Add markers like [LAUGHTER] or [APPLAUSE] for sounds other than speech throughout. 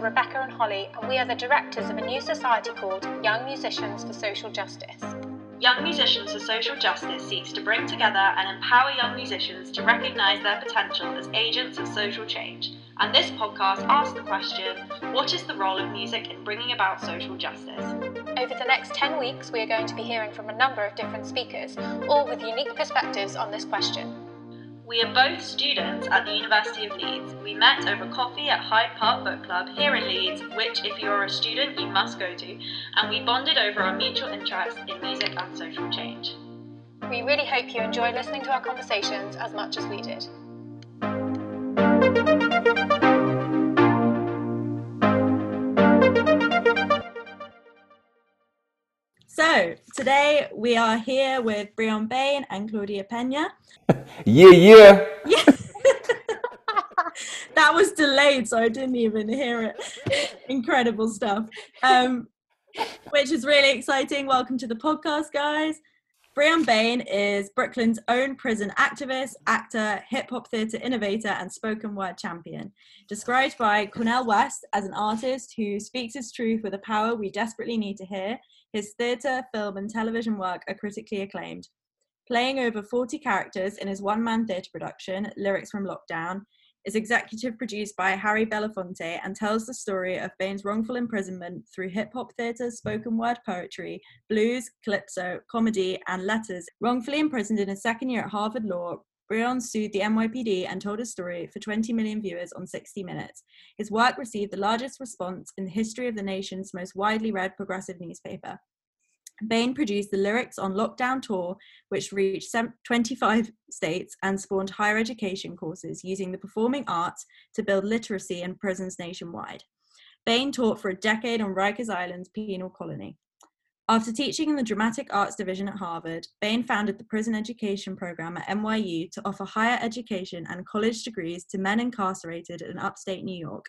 Rebecca and Holly, and we are the directors of a new society called Young Musicians for Social Justice. Young Musicians for Social Justice seeks to bring together and empower young musicians to recognise their potential as agents of social change. And this podcast asks the question what is the role of music in bringing about social justice? Over the next 10 weeks, we are going to be hearing from a number of different speakers, all with unique perspectives on this question. We are both students at the University of Leeds. We met over coffee at Hyde Park Book Club here in Leeds, which, if you are a student, you must go to, and we bonded over our mutual interest in music and social change. We really hope you enjoy listening to our conversations as much as we did. So, today we are here with Bryonn Bain and Claudia Pena. [LAUGHS] yeah, yeah. Yeah. [LAUGHS] that was delayed, so I didn't even hear it. [LAUGHS] Incredible stuff. Um, which is really exciting. Welcome to the podcast, guys. Bryonn Bain is Brooklyn's own prison activist, actor, hip hop theatre innovator, and spoken word champion. Described by Cornel West as an artist who speaks his truth with a power we desperately need to hear, his theatre, film, and television work are critically acclaimed. Playing over 40 characters in his one man theatre production, Lyrics from Lockdown, is executive produced by Harry Belafonte and tells the story of Bain's wrongful imprisonment through hip hop theatre, spoken word poetry, blues, calypso, comedy, and letters. Wrongfully imprisoned in his second year at Harvard Law, Bryonn sued the NYPD and told his story for 20 million viewers on 60 Minutes. His work received the largest response in the history of the nation's most widely read progressive newspaper. Bain produced the lyrics on Lockdown Tour, which reached 25 states and spawned higher education courses using the performing arts to build literacy in prisons nationwide. Bain taught for a decade on Rikers Island's penal colony. After teaching in the Dramatic Arts Division at Harvard, Bain founded the Prison Education Program at NYU to offer higher education and college degrees to men incarcerated in upstate New York.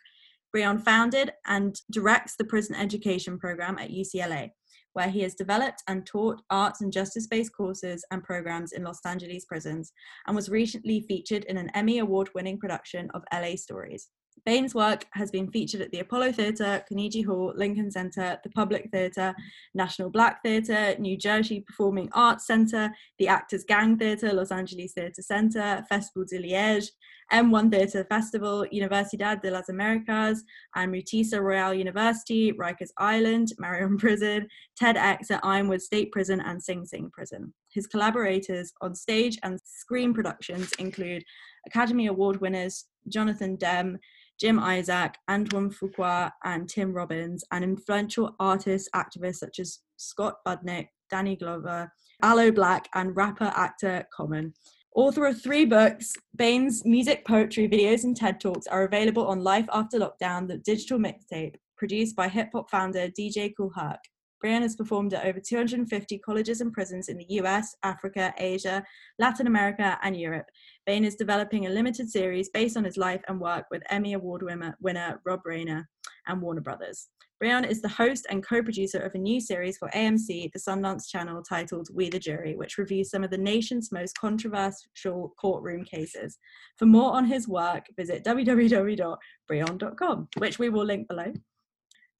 Bryonn founded and directs the Prison Education Program at UCLA where he has developed and taught arts and justice based courses and programs in Los Angeles prisons, and was recently featured in an Emmy Award winning production of LA Stories. Bain's work has been featured at the Apollo Theatre, Carnegie Hall, Lincoln Center, the Public Theatre, National Black Theatre, New Jersey Performing Arts Center, the Actors Gang Theatre, Los Angeles Theatre Center, Festival de Liège, M1 Theatre Festival, Universidad de las Americas, and Mutisa Royal University, Rikers Island, Marion Prison, TEDx at Ironwood State Prison, and Sing Sing Prison. His collaborators on stage and screen productions include Academy Award winners Jonathan Demme, Jim Isaac, Antoine Fuqua, and Tim Robbins, and influential artists, activists such as Scott Budnick, Danny Glover, Aloe Blacc, and rapper actor Common. Author of three books, Bain's music, poetry, videos, and TED Talks are available on Life After Lockdown, the digital mixtape, produced by hip hop founder DJ Kool Herc. Bryonn has performed at over 250 colleges and prisons in the US, Africa, Asia, Latin America, and Europe. Bain is developing a limited series based on his life and work with Emmy Award winner, Rob Reiner and Warner Brothers. Breon is the host and co producer of a new series for AMC, the Sundance Channel, titled We the Jury, which reviews some of the nation's most controversial courtroom cases. For more on his work, visit www.breon.com, which we will link below.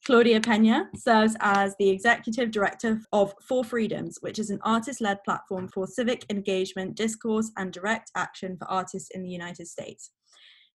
Claudia Pena serves as the executive director of For Freedoms, which is an artist led platform for civic engagement, discourse, and direct action for artists in the United States.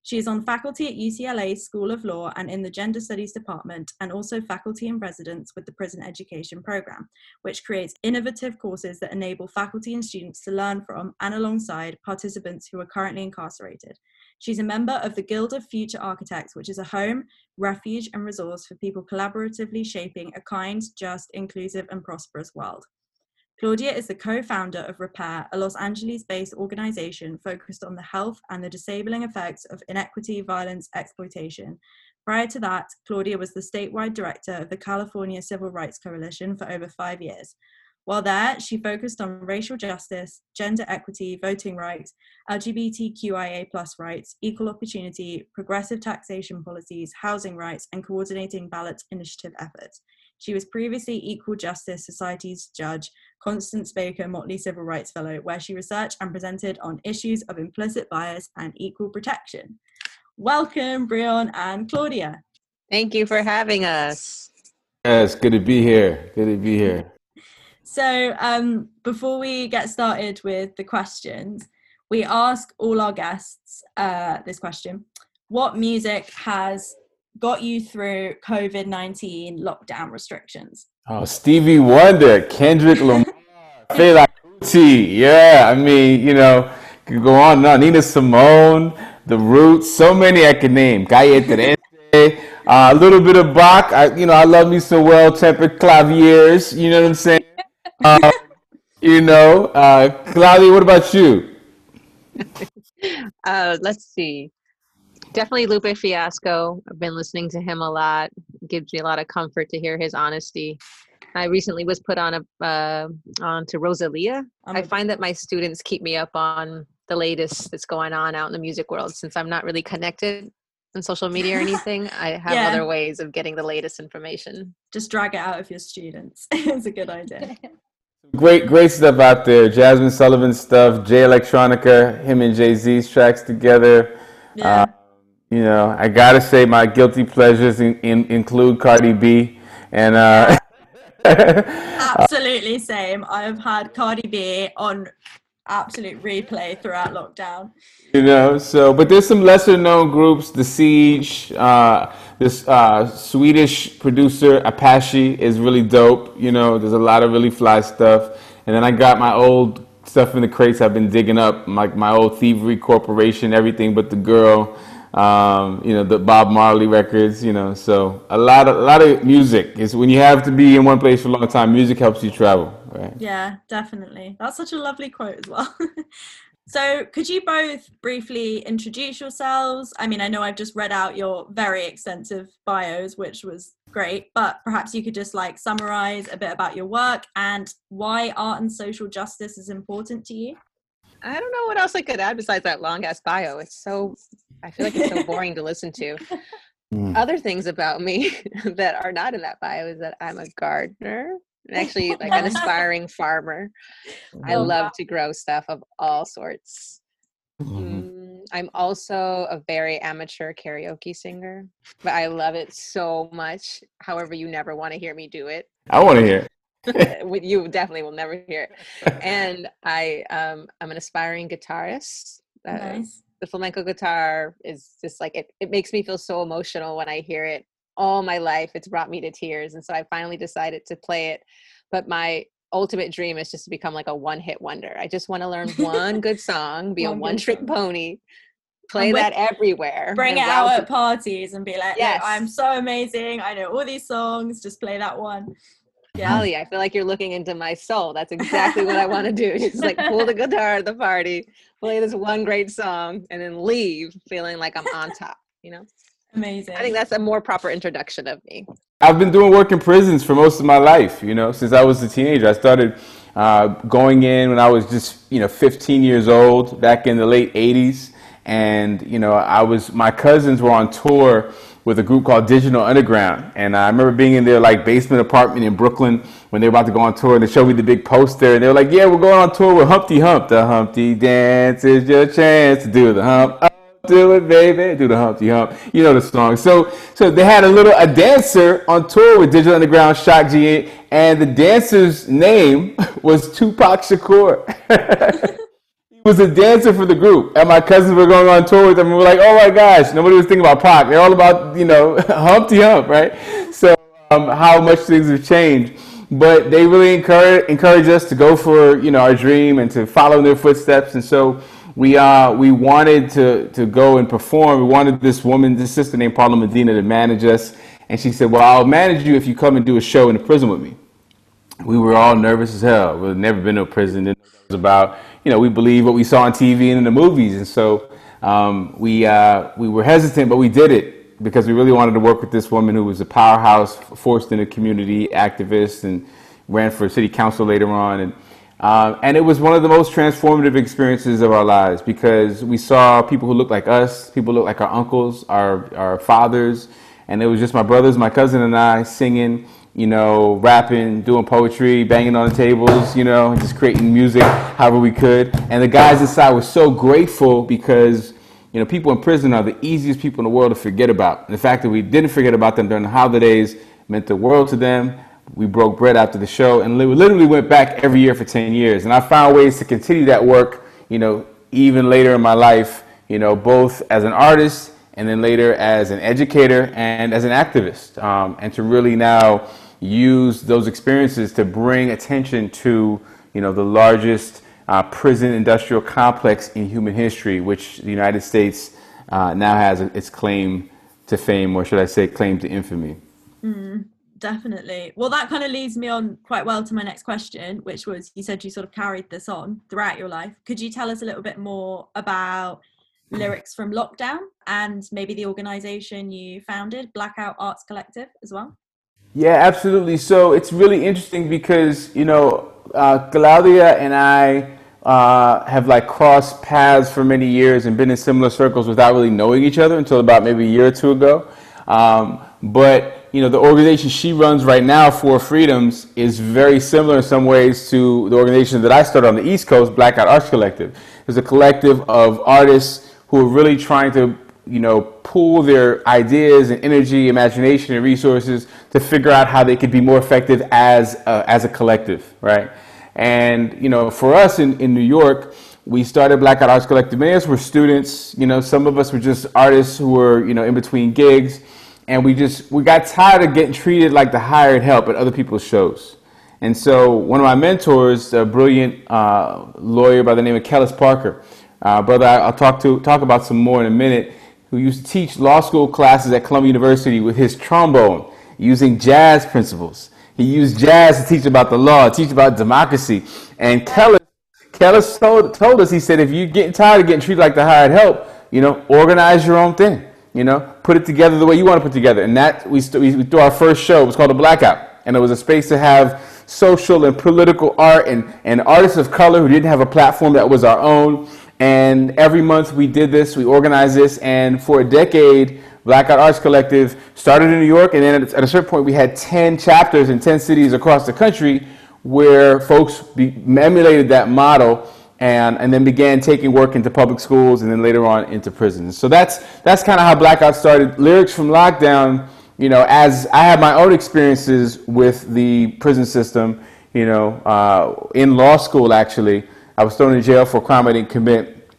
She is on faculty at UCLA School of Law and in the Gender Studies Department, and also faculty in residence with the Prison Education Program, which creates innovative courses that enable faculty and students to learn from and alongside participants who are currently incarcerated. She's a member of the Guild of Future Architects, which is a home, refuge, and resource for people collaboratively shaping a kind, just, inclusive, and prosperous world. Claudia is the co founder of Repair, a Los Angeles based organization focused on the health and the disabling effects of inequity, violence, exploitation. Prior to that, Claudia was the statewide director of the California Civil Rights Coalition for over five years, while there, she focused on racial justice, gender equity, voting rights, LGBTQIA rights, equal opportunity, progressive taxation policies, housing rights, and coordinating ballot initiative efforts. She was previously Equal Justice Society's judge, Constance Baker Motley Civil Rights Fellow, where she researched and presented on issues of implicit bias and equal protection. Welcome, Bryonn and Claudia. Thank you for having us. Yes, good to be here. Good to be here. So, um, before we get started with the questions, we ask all our guests uh, this question What music has got you through COVID 19 lockdown restrictions? Oh, Stevie Wonder, Kendrick Lamar, [LAUGHS] Fela Kuti. Yeah, I mean, you know, could go on and on. Nina Simone, The Roots, so many I could name. Calle Terence, uh, a little bit of Bach. I, you know, I love me some well-tempered claviers. You know what I'm saying? Uh, you know, uh, Claudia, what about you? [LAUGHS] Uh, let's see. Definitely Lupe Fiasco. I've been listening to him a lot. It gives me a lot of comfort to hear his honesty. I recently was put on a uh, on to Rosalia. I'm I a- find that my students keep me up on the latest that's going on out in the music world since I'm not really connected on social media or anything. [LAUGHS] I have Yeah. other ways of getting the latest information. Just drag it out of your students. [LAUGHS] it's a good idea. Great, great stuff out there. Jazmine Sullivan stuff, Jay Electronica, him and Jay Z's tracks together. Yeah. Uh, you know, I gotta say my guilty pleasures in, in, include Cardi B and uh, [LAUGHS] absolutely same. I've had Cardi B on absolute replay throughout lockdown. you know. So, but there's some lesser known groups. The Siege, uh, this uh, Swedish producer Apache is really dope. You know, there's a lot of really fly stuff. And then I got my old stuff in the crates. I've been digging up like my old Thievery Corporation, everything but the girl. Um, you know the Bob Marley records. You know, so a lot of a lot of music is when you have to be in one place for a long time. Music helps you travel, right? Yeah, definitely. That's such a lovely quote as well. [LAUGHS] so, could you both briefly introduce yourselves? I mean, I know I've just read out your very extensive bios, which was great, but perhaps you could just like summarize a bit about your work and why art and social justice is important to you. I don't know what else I could add besides that long ass bio. It's so I feel like it's so [LAUGHS] boring to listen to. Mm. Other things about me [LAUGHS] that are not in that bio is that I'm a gardener and actually [LAUGHS] like an aspiring farmer. I love to grow stuff of all sorts. Mhm. Mm, I'm also a very amateur karaoke singer, but I love it so much. However, you never want to hear me do it. I want to hear. [LAUGHS] [LAUGHS] With- you definitely will never hear it. And I, um, I'm an aspiring guitarist. Uh, Nice. the flamenco guitar is just like it, it makes me feel so emotional when I hear it. All my life, it's brought me to tears. And so I finally decided to play it. But my ultimate dream is just to become like a one hit wonder. I just want to learn one good song, be One a one trick song. pony, play that everywhere. Bring it out at parties and be like, Yes. I'm so amazing. I know all these songs. Just play that one. Yeah. Holly, I feel like you're looking into my soul. That's exactly what I [LAUGHS] want to do. Just like pull the guitar at the party, play this one great song, and then leave feeling like I'm on top. You know, Amazing. I think that's a more proper introduction of me. I've been doing work in prisons for most of my life, you know, since I was a teenager. I started uh, going in when I was just, you know, 15 years old back in the late 80s. And, you know, I was, my cousins were on tour with a group called Digital Underground. And I remember being in their like basement apartment in Brooklyn when they were about to go on tour and they showed me the big poster and they were like, yeah, we're going on tour with Humpty Hump. The Humpty Dance is your chance to do the hump. Do it, baby. Do the Humpty Hump. You know the song. So, so they had a little a dancer on tour with Digital Underground, Shock G, and the dancer's name [LAUGHS] was Tupac Shakur. [LAUGHS] he was a dancer for the group, and my cousins were going on tour with them. And we were like, "Oh my gosh!" Nobody was thinking about Pac. They're all about you know [LAUGHS] Humpty Hump, right? So, um, how much things have changed. But they really encourage encourage us to go for you know our dream and to follow in their footsteps, and so we uh, we wanted to to go and perform. We wanted this woman, this sister named Paula Medina, to manage us, and she said, "Well, I'll manage you if you come and do a show in the prison with me." We were all nervous as hell. We've never been to a prison. It was about you know we believe what we saw on TV and in the movies, and so um, we uh, we were hesitant, but we did it because we really wanted to work with this woman who was a powerhouse, forced into community activist, and ran for city council later on, and. Uh, and it was one of the most transformative experiences of our lives because we saw people who looked like us, people looked like our uncles, our, our fathers, and it was just my brothers, my cousin, and I singing, you know, rapping, doing poetry, banging on the tables, you know, just creating music however we could. And the guys inside were so grateful because, you you know, people in prison are the easiest people in the world to forget about. And the fact that we didn't forget about them during the holidays meant the world to them. We broke bread after the show and literally went back every year for 10 years. And I found ways to continue that work, you know, even later in my life, you know, both as an artist and then later as an educator and as an activist. Um, and to really now use those experiences to bring attention to, you know, the largest uh, prison industrial complex in human history, which the United States uh, now has its claim to fame, or should I say, claim to infamy. Mm, definitely. Well, that kind of leads me on quite well to my next question, which was you said you sort of carried this on throughout your life. Could you tell us a little bit more about lyrics from lockdown and maybe the organization you founded, Blackout Arts Collective, as well? Yeah, absolutely. So it's really interesting because, you know, uh, Claudia and I uh, have like crossed paths for many years and been in similar circles without really knowing each other until about maybe a year or two ago. Um, but you know, the organization she runs right now, For Freedoms, is very similar in some ways to the organization that I started on the East Coast, Blackout Arts Collective. It's a collective of artists who are really trying to, you know, pool their ideas and energy, imagination, and resources to figure out how they could be more effective as a, as a collective, right? And, you know, for us in, in New York, we started Blackout Arts Collective. Many of us were students, you know, some of us were just artists who were, you know, in between gigs. And we just, we got tired of getting treated like the hired help at other people's shows. And so one of my mentors, a brilliant uh, lawyer by the name of Kellis Parker, uh, brother, I'll talk to talk about some more in a minute, who used to teach law school classes at Columbia University with his trombone using jazz principles. He used jazz to teach about the law, teach about democracy. And Kellis, Kellis told, told us, he said, if you're getting tired of getting treated like the hired help, you know, organize your own thing. You know, put it together the way you want to put together. And that, we, st- we threw our first show. It was called The Blackout. And it was a space to have social and political art and, and artists of color who didn't have a platform that was our own. And every month we did this, we organized this, and for a decade, Blackout Arts Collective started in New York, and then at a certain point, we had 10 chapters in 10 cities across the country where folks be, emulated that model and, and then began taking work into public schools and then later on into prisons. So that's, that's kind of how Blackout started. Lyrics from Lockdown, you know, as I had my own experiences with the prison system, you know, uh, in law school actually. I was thrown in jail for a crime I didn't commit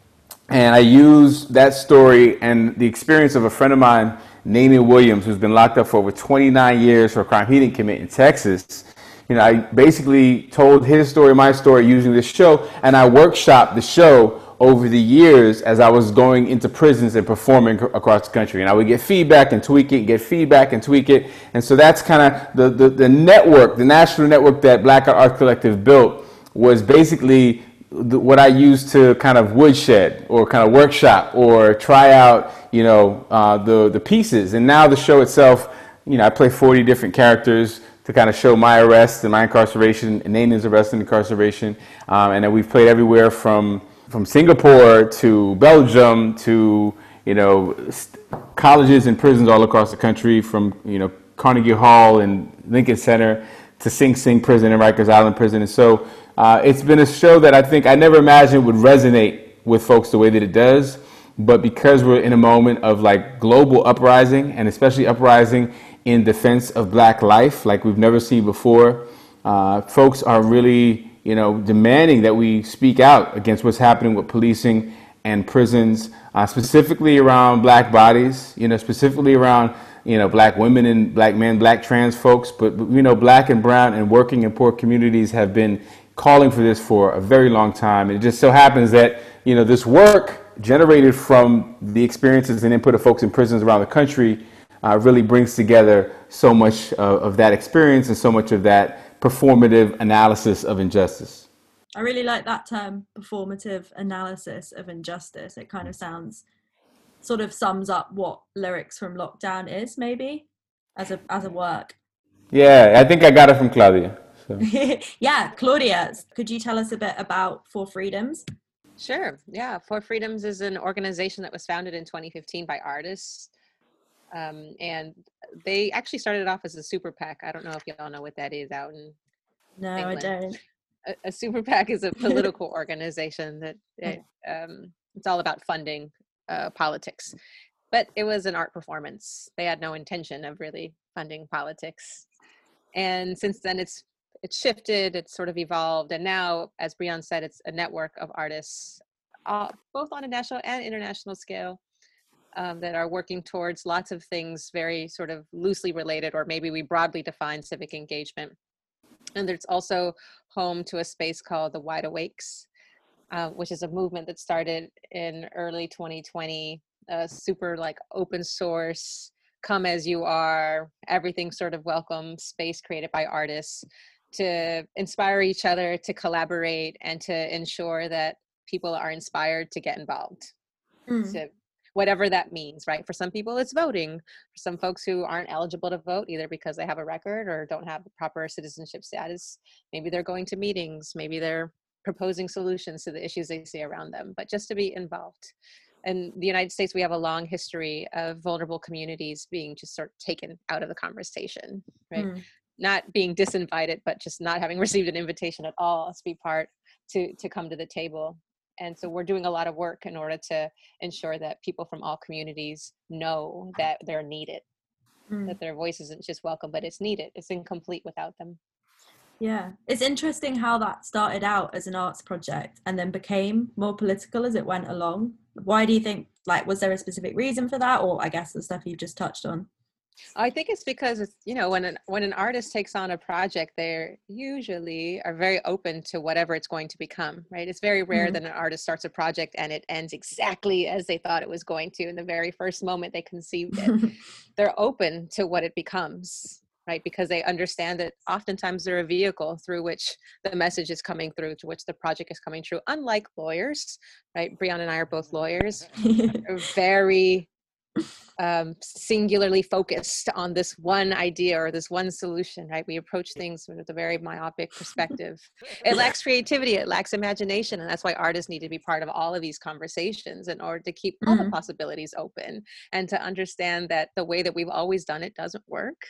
and I use that story and the experience of a friend of mine, Nanon Williams, who's been locked up for over 29 years for a crime he didn't commit in Texas. You know, I basically told his story, my story, using this show, and I workshopped the show over the years as I was going into prisons and performing across the country. And I would get feedback and tweak it, get feedback and tweak it. And so that's kind of the, the, the network, the national network that Blackout Art Collective built was basically the, what I used to kind of woodshed or kind of workshop or try out, you know, uh, the the pieces. And now the show itself, you know, I play 40 different characters to kind of show my arrest and my incarceration, and Nathan's arrest and incarceration. Um, and then we've played everywhere from from Singapore to Belgium to you know colleges and prisons all across the country, from you know Carnegie Hall and Lincoln Center to Sing Sing Prison and Rikers Island Prison. And so uh, it's been a show that I think I never imagined would resonate with folks the way that it does. But because we're in a moment of like global uprising and especially uprising in defense of black life like we've never seen before, uh, folks are really, you know, demanding that we speak out against what's happening with policing and prisons, uh, specifically around black bodies, you know, specifically around you know, black women and black men, black trans folks, but you know, black and brown and working and poor communities have been calling for this for a very long time. And it just so happens that, you know, this work generated from the experiences and input of folks in prisons around the country uh, really brings together so much uh, of that experience and so much of that performative analysis of injustice. I really like that term, performative analysis of injustice. It kind of sounds, sort of sums up what lyrics from lockdown is, maybe, as a as a work. Yeah, I think I got it from Claudia. So. [LAUGHS] yeah, Claudia, could you tell us a bit about For Freedoms? Sure. Yeah, For Freedoms is an organization that was founded in 2015 by artists. Um, and they actually started off as a super PAC. I don't know if y'all know what that is out in. No, England. I don't. A, a, super PAC is a [LAUGHS] political organization that it, um, it's all about funding uh, politics. But it was an art performance. They had no intention of really funding politics. And since then, it's it's shifted, it's sort of evolved, and now, as Bryonn said, it's a network of artists, uh, both on a national and international scale, um, that are working towards lots of things very sort of loosely related, or maybe we broadly define civic engagement. And it's also home to a space called the Wide Awakes, uh, which is a movement that started in early 2020, a super like open source, come as you are, everything sort of welcome space created by artists to inspire each other to collaborate and to ensure that people are inspired to get involved mm. to whatever that means right? For some people it's voting. For some folks who aren't eligible to vote either because they have a record or don't have proper citizenship status maybe they're going to meetings maybe they're proposing solutions to the issues they see around them. But just to be involved. In the united states we have a long history of vulnerable communities being just sort of taken out of the conversation right? Mm not being disinvited, but just not having [LAUGHS] received an invitation at all to be part to to come to the table. And so we're doing a lot of work in order to ensure that people from all communities know that they're needed, mm. that their voice isn't just welcome, but it's needed. It's incomplete without them. Yeah, it's interesting how that started out as an arts project and then became more political as it went along. Why do you think, like, was there a specific reason for that, or I guess the stuff you've just touched on? I think it's because it's you know when an when an artist takes on a project, they usually are very open to whatever it's going to become. Right? It's very rare mm-hmm. that an artist starts a project and it ends exactly as they thought it was going to in the very first moment they conceived it. [LAUGHS] They're open to what it becomes, right? Because they understand that oftentimes they're a vehicle through which the message is coming through, to which the project is coming through. Unlike lawyers, right? Brianna and I are both lawyers. [LAUGHS] very um, singularly focused on this one idea or this one solution, right? We approach things with a very myopic perspective. it [LAUGHS] lacks creativity, it lacks imagination, and that's why artists need to be part of all of these conversations in order to keep all mm-hmm. the possibilities open and to understand that the way that we've always done it doesn't work.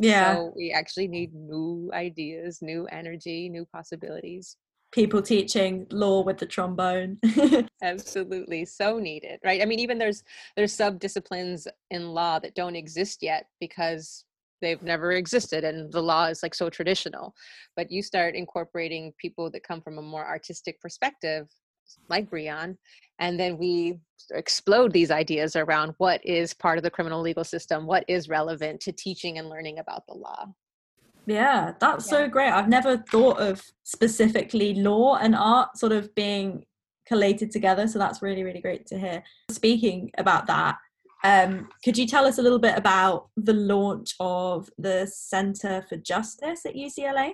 Yeah. So we actually need new ideas, new energy, new possibilities people teaching law with the trombone [LAUGHS] absolutely so needed right i mean even there's there's sub disciplines in law that don't exist yet because they've never existed and the law is like so traditional but you start incorporating people that come from a more artistic perspective like Bryonn, and then we explode these ideas around what is part of the criminal legal system, what is relevant to teaching and learning about the law. Yeah, that's yeah. so great. I've never thought of specifically law and art sort of being collated together. So that's really, really great to hear. Speaking about that, um, could you tell us a little bit about the launch of the Center for Justice at UCLA?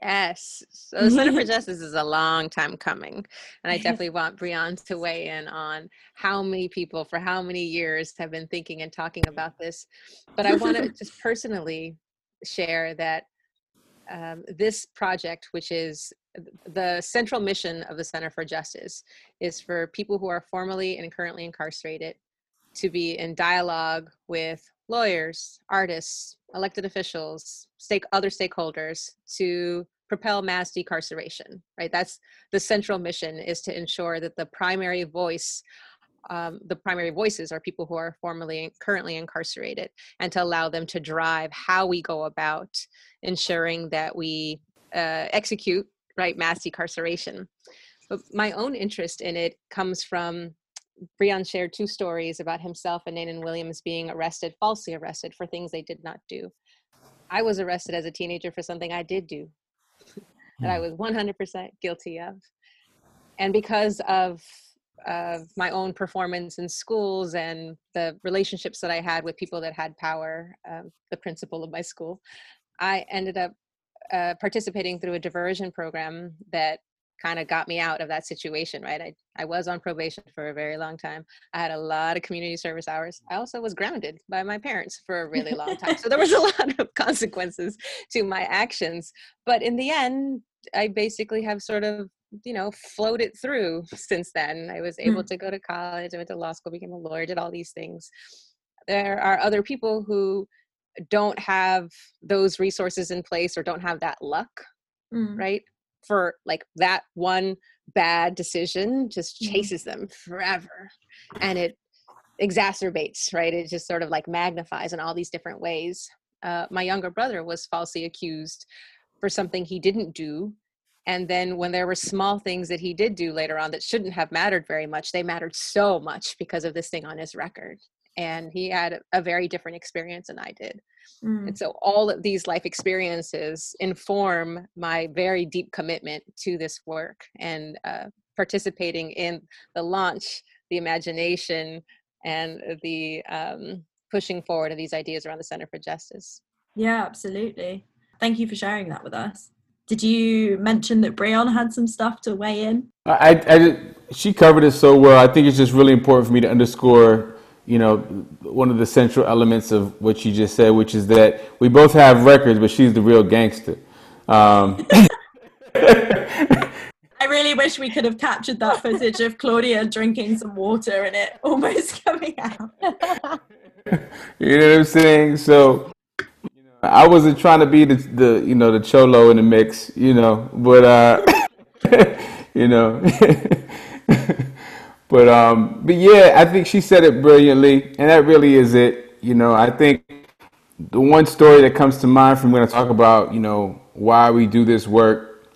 Yes. So the Center for [LAUGHS] Justice is a long time coming. And I [LAUGHS] definitely want Bryonn to weigh in on how many people for how many years have been thinking and talking about this. But I want to [LAUGHS] just personally share that um, this project, which is the central mission of the Center for Justice, is for people who are formerly and currently incarcerated to be in dialogue with lawyers, artists, elected officials, stake, other stakeholders to propel mass decarceration, right? That's the central mission is to ensure that the primary voice um, the primary voices are people who are formerly currently incarcerated and to allow them to drive how we go about ensuring that we uh, execute right mass decarceration but my own interest in it comes from Bryonn shared two stories about himself and Nanon Williams being arrested, falsely arrested for things they did not do. I was arrested as a teenager for something I did do [LAUGHS] that I hmm. was 100% guilty of. And because of of my own performance in schools and the relationships that I had with people that had power, um, the principal of my school, I ended up uh, participating through a diversion program that kind of got me out of that situation, right? I, I was on probation for a very long time. I had a lot of community service hours. I also was grounded by my parents for a really long time. so there was a [LAUGHS] lot of consequences to my actions. But in the end, I basically have sort of you know floated through [LAUGHS] since then i was able mm. to go to college i went to law school became a lawyer did all these things there are other people who don't have those resources in place or don't have that luck mm. right for like that one bad decision just hmm. chases them forever and it exacerbates, right? It just sort of like magnifies in all these different ways. Uh, my younger brother was falsely accused for something he didn't do. And then when there were small things that he did do later on that shouldn't have mattered very much, they mattered so much because of this thing on his record. And he had a very different experience than I did. Mm. And so all of these life experiences inform my very deep commitment to this work and uh, participating in the launch, the imagination, and the um, pushing forward of these ideas around the Center for Justice. Yeah, absolutely. Thank you for sharing that with us. Did you mention that Bryonn had some stuff to weigh in? I, I, she covered it so well. I think it's just really important for me to underscore, you know, one of the central elements of what she just said, which is that we both have records, but she's the real gangster. Um, [LAUGHS] I really wish we could have captured that footage of Claudia drinking some water and it almost [LAUGHS] coming out. [LAUGHS] you know what I'm saying? So I wasn't trying to be the, the you know the cholo in the mix, you know, but uh, [LAUGHS] you know, [LAUGHS] but um, but yeah, I think she said it brilliantly, and that really is it. You know, I think the one story that comes to mind from when I talk about you know why we do this work,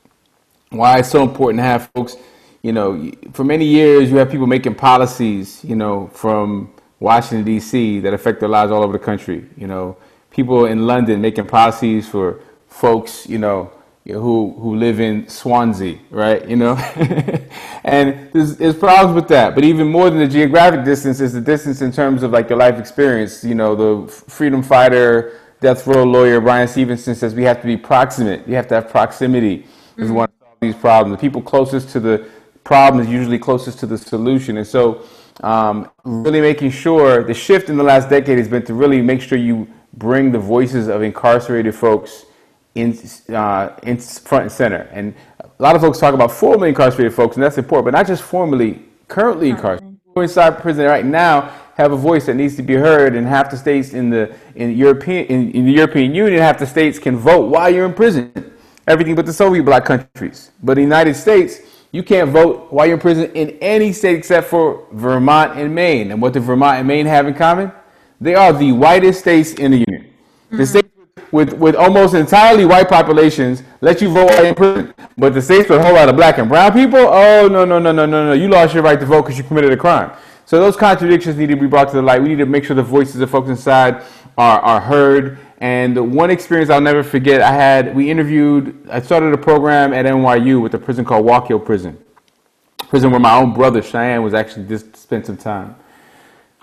why it's so important to have folks. You know, for many years you have people making policies, you know, from Washington D.C. that affect their lives all over the country. You know people in London making policies for folks, you know, who who live in Swansea, right? You know, [LAUGHS] and there's, there's problems with that. But even more than the geographic distance is the distance in terms of like your life experience. You know, the freedom fighter, death row lawyer Bryan Stevenson says we have to be proximate. You have to have proximity mm-hmm. if we want to solve these problems. The people closest to the problem is usually closest to the solution, and so. Um, really making sure the shift in the last decade has been to really make sure you bring the voices of incarcerated folks in, uh, in front and center. And a lot of folks talk about formerly incarcerated folks, and that's important, but not just formerly, currently incarcerated. People inside prison right now have a voice that needs to be heard, and half the states in the in European in, in the European Union, half the states can vote while you're in prison. Everything but the Soviet bloc countries. But the United States, you can't vote while you're in prison in any state except for Vermont and Maine. And what do Vermont and Maine have in common? They are the whitest states in the union. Mm-hmm. The states with, with almost entirely white populations let you vote while in prison. But the states with a whole lot of black and brown people, oh, no, no, no, no, no, no. You lost your right to vote because you committed a crime. So those contradictions need to be brought to the light. We need to make sure the voices of folks inside are, are heard. And the one experience I'll never forget, I had, we interviewed, I started a program at NYU with a prison called Wallkill Prison. Prison where my own brother, Cheyenne, was actually just spent some time.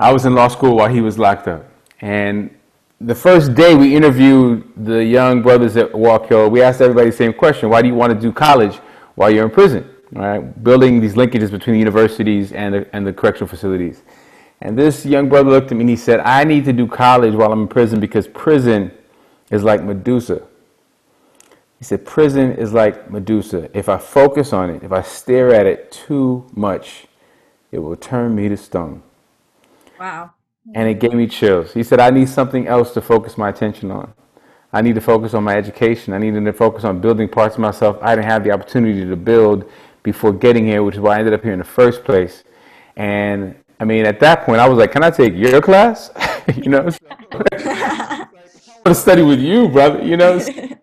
I was in law school while he was locked up. And the first day we interviewed the young brothers at Wallkill, we asked everybody the same question Why do you want to do college while you're in prison? Right? Building these linkages between the universities and the, and the correctional facilities. And this young brother looked at me and he said, I need to do college while I'm in prison because prison is like Medusa. He said, Prison is like Medusa. If I focus on it, if I stare at it too much, it will turn me to stone. Wow. And it gave me chills. He said, I need something else to focus my attention on. I need to focus on my education. I needed to focus on building parts of myself I didn't have the opportunity to build before getting here, which is why I ended up here in the first place. And I mean, at that point, I was like, "Can I take your class?" [LAUGHS] you know, [LAUGHS] I want to study with you, brother. You know,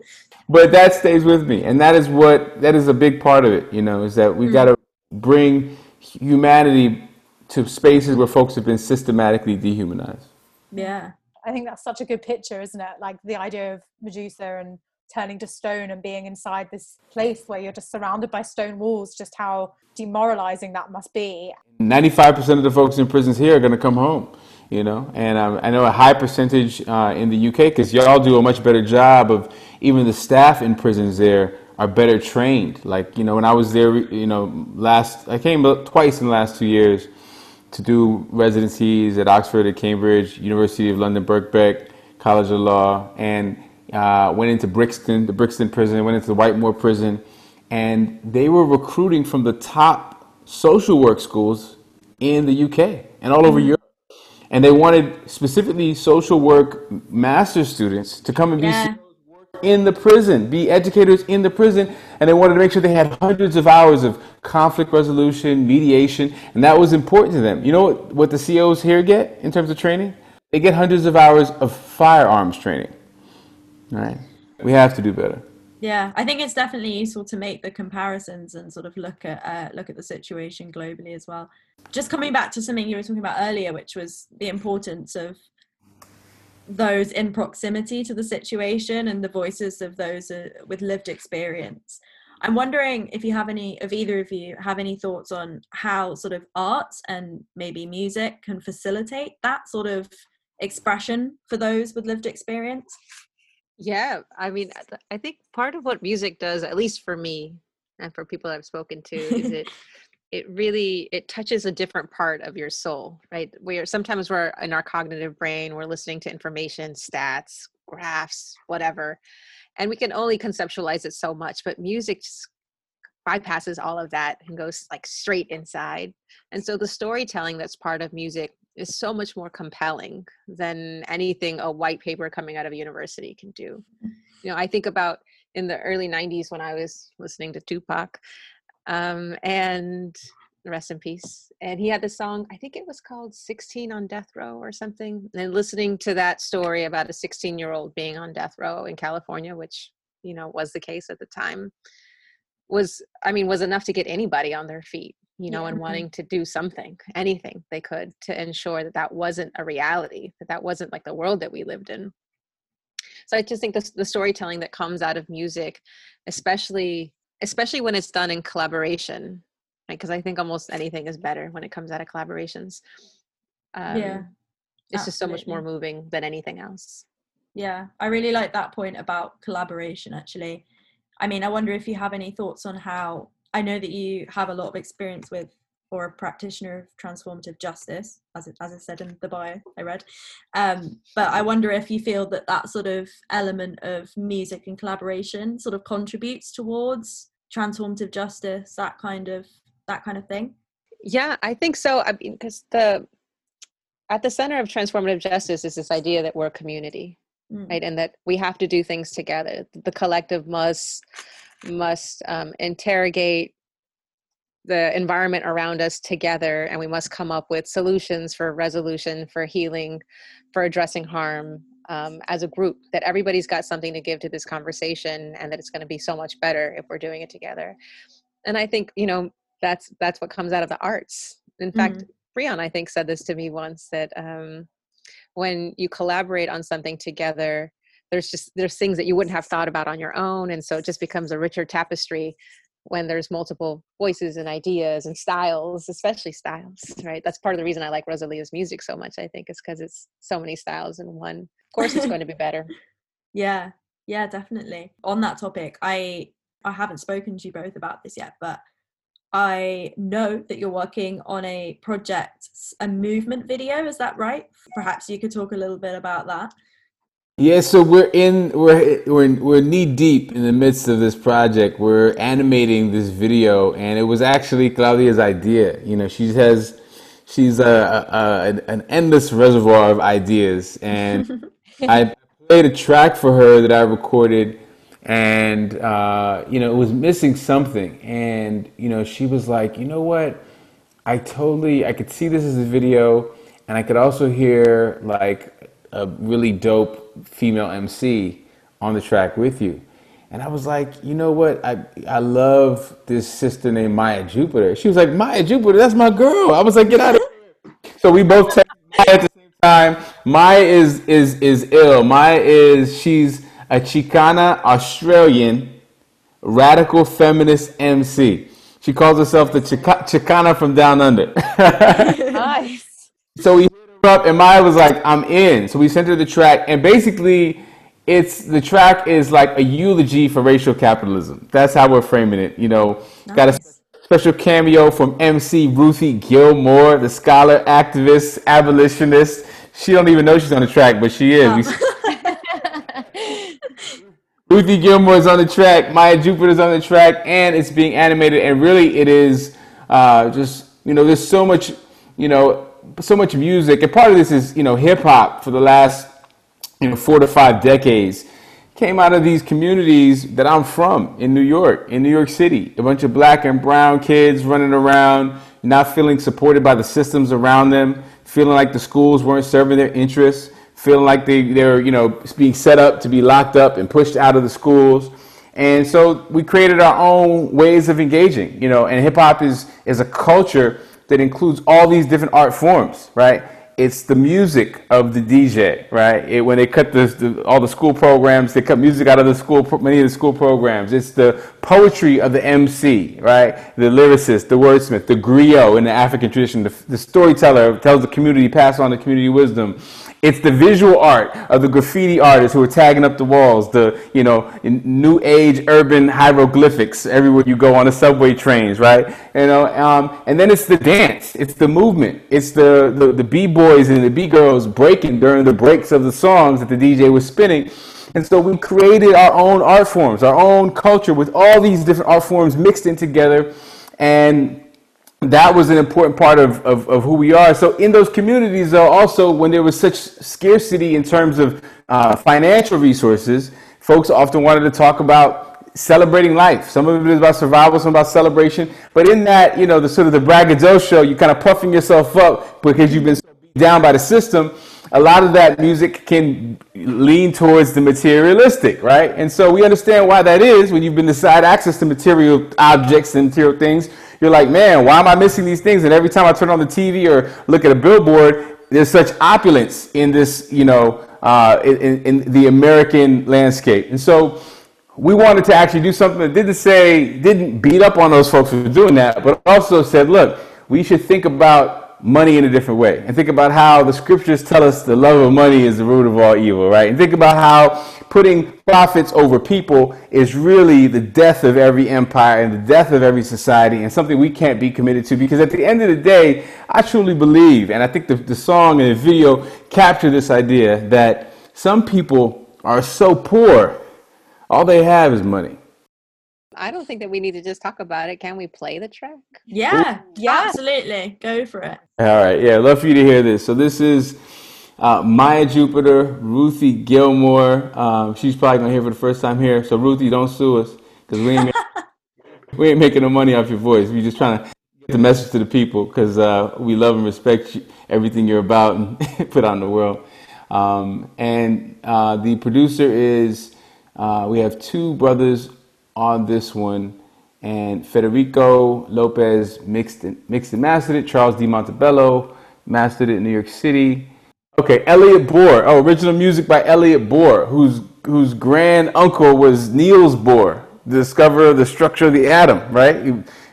[LAUGHS] but that stays with me, and that is what that is a big part of it. You know, is that we mm. got to bring humanity to spaces where folks have been systematically dehumanized. Yeah. I think that's such a good picture, isn't it? Like the idea of Medusa and turning to stone and being inside this place where you're just surrounded by stone walls, just how demoralizing that must be. 95% of the folks in prisons here are going to come home, you know, and um, I know a high percentage uh, in the UK because y'all do a much better job of even the staff in prisons there are better trained. Like, you know, when I was there, you know, last, I came twice in the last two years to do residencies at Oxford, at Cambridge, University of London, Birkbeck, College of Law, and uh, went into Brixton, the Brixton prison, went into the Whitemoor prison, and they were recruiting from the top social work schools in the UK and all over mm-hmm. Europe. And they wanted specifically social work master students to come and be yeah. In the prison, be educators in the prison, and they wanted to make sure they had hundreds of hours of conflict resolution, mediation, and that was important to them. You know what, what the COs here get in terms of training? They get hundreds of hours of firearms training. All right, we have to do better. Yeah, I think it's definitely useful to make the comparisons and sort of look at uh, look at the situation globally as well. Just coming back to something you were talking about earlier, which was the importance of those in proximity to the situation and the voices of those uh, with lived experience. I'm wondering if you have any of either of you have any thoughts on how sort of arts and maybe music can facilitate that sort of expression for those with lived experience. Yeah, I mean, I think part of what music does, at least for me and for people I've spoken to, is it [LAUGHS] it really it touches a different part of your soul right? We're sometimes we're in our cognitive brain we're listening to information stats graphs whatever and we can only conceptualize it so much but music just bypasses all of that and goes like straight inside and so the storytelling that's part of music is so much more compelling than anything a white paper coming out of a university can do. Mm. You know i think about in the early 90s when i was listening to tupac um, and rest in peace. And he had this song, I think it was called 16 on Death Row or something. And listening to that story about a 16 year old being on death row in California, which, you know, was the case at the time, was, I mean, was enough to get anybody on their feet, you know, yeah. and mm-hmm. wanting to do something, anything they could to ensure that that wasn't a reality, that that wasn't like the world that we lived in. So I just think the, the storytelling that comes out of music, especially especially when it's done in collaboration right? Because i think almost anything is better when it comes out of collaborations. Um, yeah it's absolutely. just so much more moving than anything else. Yeah i really like that point about collaboration actually. I mean i wonder if you have any thoughts on how i know that you have a lot of experience with or a practitioner of transformative justice, as it, as I said in the bio I read. Um, but I wonder if you feel that that sort of element of music and collaboration sort of contributes towards transformative justice, that kind of that kind of thing. Yeah, I think so. I mean, because the at the center of transformative justice is this idea that we're a community, mm. right, and that we have to do things together. The collective must must um, interrogate the environment around us together and we must come up with solutions for resolution for healing for addressing harm um, as a group that everybody's got something to give to this conversation and that it's going to be so much better if we're doing it together and i think you know that's that's what comes out of the arts in fact mm-hmm. Bryonn, i think said this to me once that um, when you collaborate on something together there's just there's things that you wouldn't have thought about on your own and so it just becomes a richer tapestry when there's multiple voices and ideas and styles, especially styles, right? That's part of the reason I like Rosalia's music so much, I think, is because it's so many styles in one. Of course, it's going to be [LAUGHS] better. Yeah, yeah, definitely. On that topic, I I haven't spoken to you both about this yet, but I know that you're working on a project, a movement video. Is that right? Perhaps you could talk a little bit about that. Yeah, so we're in we're we're we're knee deep in the midst of this project. We're animating this video, and it was actually Claudia's idea. You know, she has she's a, a, an endless reservoir of ideas, and [LAUGHS] I played a track for her that I recorded, and uh, you know, it was missing something, and you know, she was like, you know what, I totally I could see this as a video, and I could also hear like a really dope female MC on the track with you. And I was like, you know what? I I love this sister named Maya Jupiter. She was like, Maya Jupiter, that's my girl. I was like, get out of here. So we both texted Maya at the same time. Maya is is is ill. Maya is she's a Chicana Australian radical feminist MC. She calls herself the Chica- Chicana from down under. [LAUGHS] nice. So we up, and Maya was like, "I'm in." So we sent her the track, and basically, it's the track is like a eulogy for racial capitalism. That's how we're framing it. You know, nice. got a special cameo from MC Ruthie Gilmore, the scholar, activist, abolitionist. She don't even know she's on the track, but she is. Oh. [LAUGHS] Ruthie Gilmore is on the track. Maya Jupiter is on the track, and it's being animated. And really, it is uh, just you know, there's so much you know so much music, and part of this is you know hip hop for the last you know four to five decades came out of these communities that I'm from in New York, in New York City. A bunch of black and brown kids running around, not feeling supported by the systems around them, feeling like the schools weren't serving their interests, feeling like they, they're, you know, being set up to be locked up and pushed out of the schools. And so we created our own ways of engaging, you know, and hip hop is, is a culture that includes all these different art forms, right? it's the music of the DJ, right? It, when they cut the, the, all the school programs, they cut music out of the school, many of the school programs. It's the poetry of the MC, right? The lyricist, the wordsmith, the griot in the African tradition, the, the storyteller tells the community, pass on the community wisdom. It's the visual art of the graffiti artists who are tagging up the walls, the you know new age urban hieroglyphics everywhere you go on the subway trains, right? You know, um, and then it's the dance, it's the movement, it's the the, the b boys and the b girls breaking during the breaks of the songs that the DJ was spinning. And so we created our own art forms, our own culture with all these different art forms mixed in together, and that was an important part of, of, of, who we are. So in those communities, though, also when there was such scarcity in terms of uh, financial resources, folks often wanted to talk about celebrating life. Some of it is about survival, some about celebration. But in that, you know, the sort of the braggadocio, you're kind of puffing yourself up because you've been so down by the system. A lot of that music can lean towards the materialistic, right? And so we understand why that is when you've been denied access to material objects and material things you're like, man, why am I missing these things? And every time I turn on the TV or look at a billboard, there's such opulence in this, you know, uh, in, in the American landscape. And so we wanted to actually do something that didn't say, didn't beat up on those folks for doing that, but also said, look, we should think about money in a different way and think about how the scriptures tell us the love of money is the root of all evil, right? And think about how putting profits over people is really the death of every empire and the death of every society and something we can't be committed to because at the end of the day, I truly believe, and I think the, the song and the video capture this idea that some people are so poor, all they have is money. I don't think that we need to just talk about it. Can we play the track? Yeah, yeah, absolutely. Go for it. All right, yeah, love for you to hear this. So this is uh, Maya Jupiter, Ruthie Gilmore. Um, she's probably gonna hear for the first time here. So Ruthie, don't sue us because we ain't [LAUGHS] we ain't making no money off your voice. We just trying to get the message to the people because uh, we love and respect you, everything you're about and [LAUGHS] put out in the world. Um, and uh, the producer is uh, we have two brothers on this one. And Federico Lopez mixed and, mixed and mastered it. Charles D. Montebello mastered it in New York City. Okay, Elliot Bohr. Oh, original music by Elliot Bohr, whose whose grand uncle was Niels Bohr, the discoverer of the structure of the atom. Right,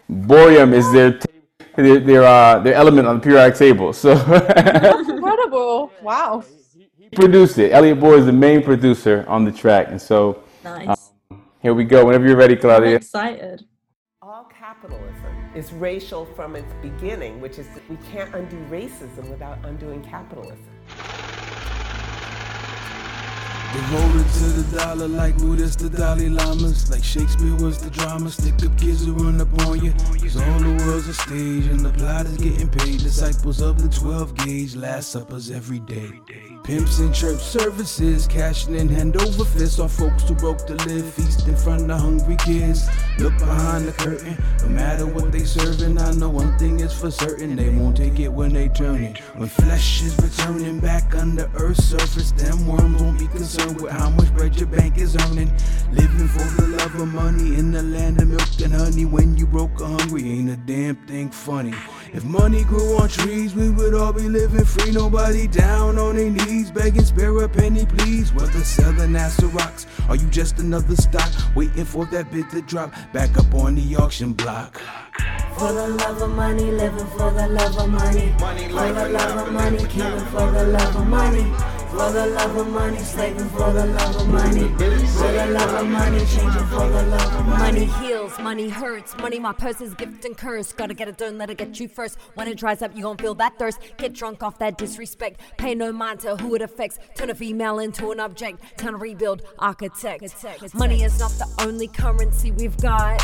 bohrium is their their their, uh, their element on the periodic table. So [LAUGHS] incredible! Wow. He produced it. Elliot Bohr is the main producer on the track, and so nice. Um, here we go. Whenever you're ready, Claudia. I'm excited. All capitalism is racial from its beginning, which is we can't undo racism without undoing capitalism. Devoted to the dollar like Buddhists, the Dalai Lamas. Like Shakespeare was the drama. Stick up kids who run up on you. Cause all the world's a stage and the plot is getting paid. Disciples of the 12 gauge, last suppers every day. Pimps and church services, cashing in hand over fist on folks too broke to live, feast in front of hungry kids. Look behind the curtain, no matter what they serving, I know one thing is for certain, they won't take it when they turn it. When flesh is returning back under earth's surface, them worms won't be concerned with how much bread your bank is earning. Living for the love of money in the land of milk and honey, when you broke or hungry, ain't a damn thing funny. If money grew on trees, we would all be living free, nobody down on their knees begging spare a penny, please. Whether selling NASA rocks, are you just another stock waiting for that bid to drop back up on the auction block? For the love of money, living for the love of money. money for the love of money, killing for the love of money. For the love of money, slaving for the love of money. For the love of money, changing for the love of money. Money heals, money hurts. Money, my purse is gift and curse. Gotta get it done, let it get you first. When it dries up, you gon' feel that thirst. Get drunk off that disrespect. Pay no mind to who it affects. Turn a female into an object. Time to rebuild, architect. Money is not the only currency we've got.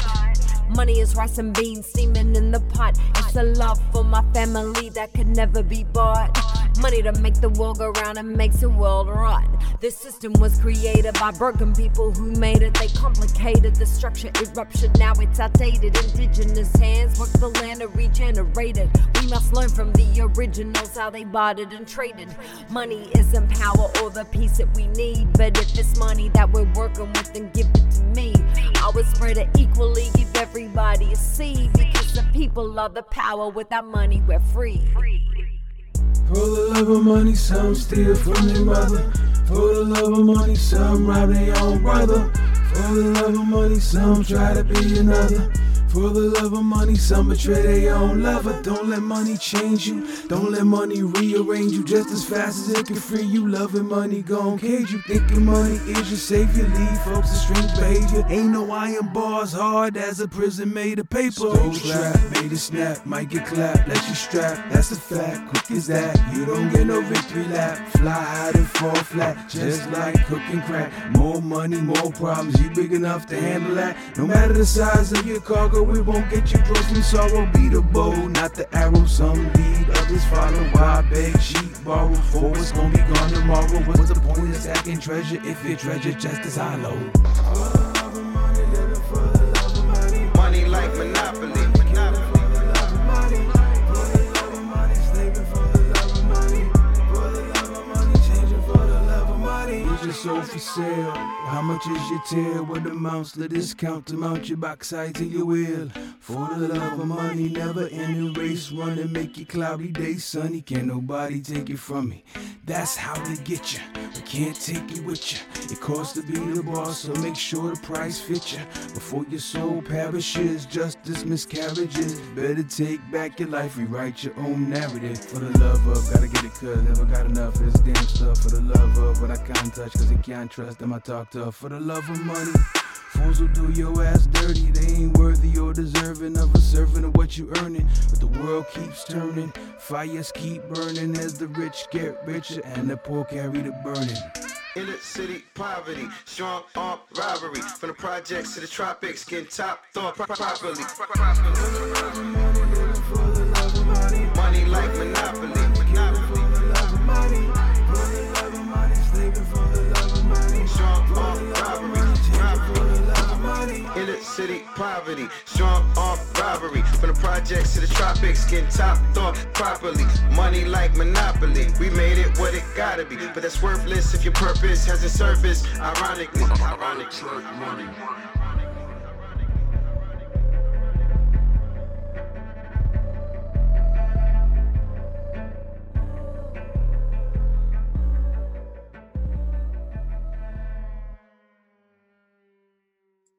Money is rice and beans steaming in the pot. It's a love for my family that could never be bought. Money to make the world go round and makes the world run. This system was created by broken people who made it. They complicated the structure, it ruptured. Now it's outdated. Indigenous hands work the land to regenerate it. We must learn from the originals how they bartered and traded. Money isn't power or the peace that we need. But if it's money that we're working with, then give it to me. I would spread it equally, give everybody a seed. Because the people are the power. Without money, we're free. For the love of money, some steal from their mother. For the love of money, some rob their own brother. For the love of money, some try to be another. For the love of money, some betray their own lover. Don't let money change you. Don't let money rearrange you just as fast as it can free you. Loving money gon' cage you. Thinking money is your savior. Leave folks in strange behavior. Ain't no iron bars hard as a prison made of paper. Stole trap, made it snap, might get clapped. Let you strap, that's a fact. Quick as that, you don't get no victory lap. Fly high and fall flat, just like cooking crack. More money, more problems. You big enough to handle that. No matter the size of your cargo, we won't get you draws from sorrow. Be the bow, not the arrow. Some lead, others follow. Why beg, cheat, borrow? For what's gonna be gone tomorrow. What's the point of stacking treasure if your treasure just is hollow? Money like Monopoly. Is your soul for sale? How much is your tail? What amounts the discount to mount your backside to your wheel? For the love of money, never ending race, run and make your cloudy day sunny. Can't nobody take it from me. That's how they get you. We can't take it with you. It costs to be the boss, so make sure the price fits you. Before your soul perishes, justice miscarriages. Better take back your life, rewrite your own narrative. For the love of, gotta get it cuz never got enough of this damn stuff. For the love of what I can't touch, cause I can't trust them I talk For the love of money. Fools will do your ass dirty. They ain't worthy or deserving of a servant of what you earning. But the world keeps turning, fires keep burning as the rich get richer and the poor carry the burden. Inner city poverty, strong arm robbery. From the projects to the tropics, getting top thought pro- properly. Money like Monopoly. Robbery. Inner city poverty, strong arm robbery. From the projects to the tropics, getting top thought properly. Money like Monopoly. We made it what it gotta be. But that's worthless if your purpose hasn't service. Ironically, ironically.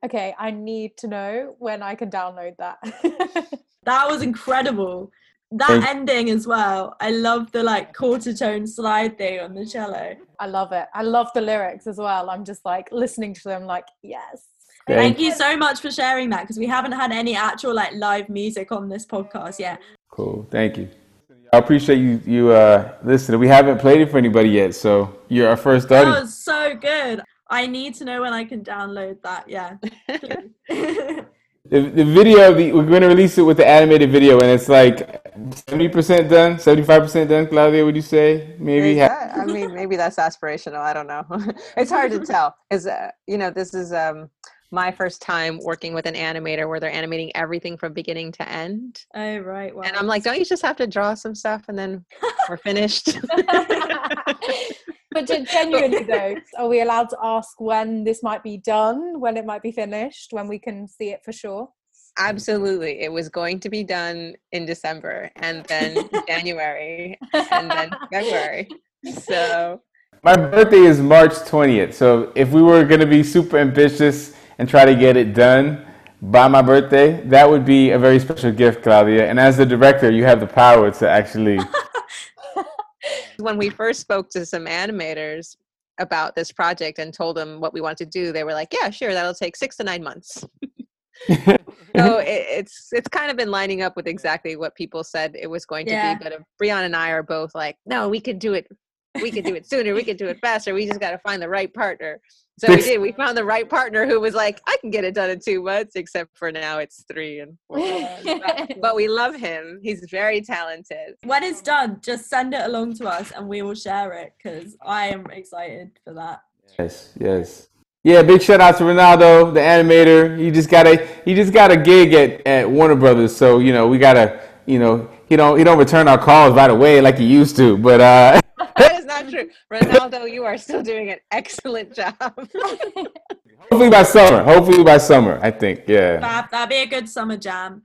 Okay, I need to know when I can download that. [LAUGHS] That was incredible. That Thank- ending as well. I love the like quarter tone slide thing on the cello. I love it. I love the lyrics as well. I'm just like listening to them, like, yes. Thank you so much for sharing that because we haven't had any actual like live music on this podcast yet. Cool. Thank you. I appreciate you you uh listening. We haven't played it for anybody yet, so you're our first That was so good. I need to know when I can download that. Yeah. The, the video the we're going to release it with the animated video, and it's like seventy percent done, seventy five percent done. Claudia, would you say maybe? Is Ha- that- I mean, maybe that's aspirational. I don't know. [LAUGHS] it's hard to tell. Is uh, you know, this is um my first time working with an animator where they're animating everything from beginning to end. oh right. Wow. And I'm like, don't you just have to draw some stuff and then [LAUGHS] we're finished? [LAUGHS] but gen- genuinely though, [LAUGHS] are we allowed to ask when this might be done, when it might be finished, when we can see it for sure? Absolutely. It was going to be done in December and then January and then February. So My birthday is March twentieth, so if we were going to be super ambitious and try to get it done by my birthday, that would be a very special gift, Claudia. And as the director, you have the power to actually. [LAUGHS] when we first spoke to some animators about this project and told them what we wanted to do, they were like, "Yeah, sure, that'll take six to nine months." [LAUGHS] so it, it's it's kind of been lining up with exactly what people said it was going to Yeah. be. But Bryonn and I are both like, "No, we could do it we could do it sooner, we could do it faster. We just got to find the right partner. So we did. We found the right partner who was like, I can get it done in two months, except for now it's three and four. [LAUGHS] but, but we love him. He's very talented. When it's done, just send it along to us and we will share it because I am excited for that. Yes, yes. Yeah, big shout out to Ronaldo, the animator. He just got a he just got a gig at, at Warner Brothers, so you know we gotta you know he don't he don't return our calls right away like he used to, but uh. [LAUGHS] that is not true, Ronaldo. You are still doing an excellent job. Hopefully by summer. Hopefully by summer. I think. Yeah. That that'd be a good summer jam.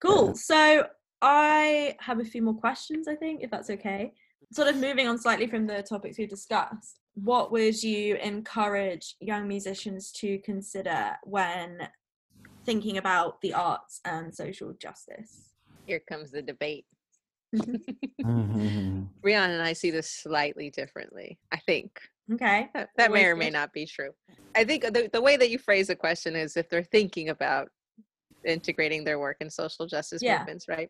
Cool. So I have a few more questions. I think if that's okay. Sort of moving on slightly from the topics we discussed. What would you encourage young musicians to consider when thinking about the arts and social justice? Here comes the debate. [LAUGHS] Mm-hmm. Bryonn and I see this slightly differently. I think Okay. that, that may or may not be true. I think the, the way that you phrase the question is if they're thinking about integrating their work in social justice Yeah. movements, right?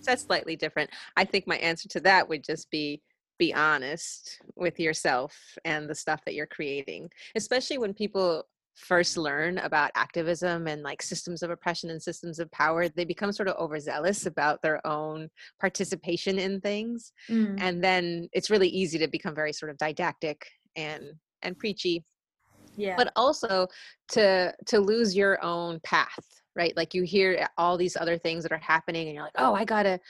So that's slightly different. I think my answer to that would just be be honest with yourself and the stuff that you're creating, especially when people first learn about activism and like systems of oppression and systems of power they become sort of overzealous about their own participation in things Mm. and then it's really easy to become very sort of didactic and and preachy Yeah. but also to to lose your own path right like you hear all these other things that are happening and you're like oh i gotta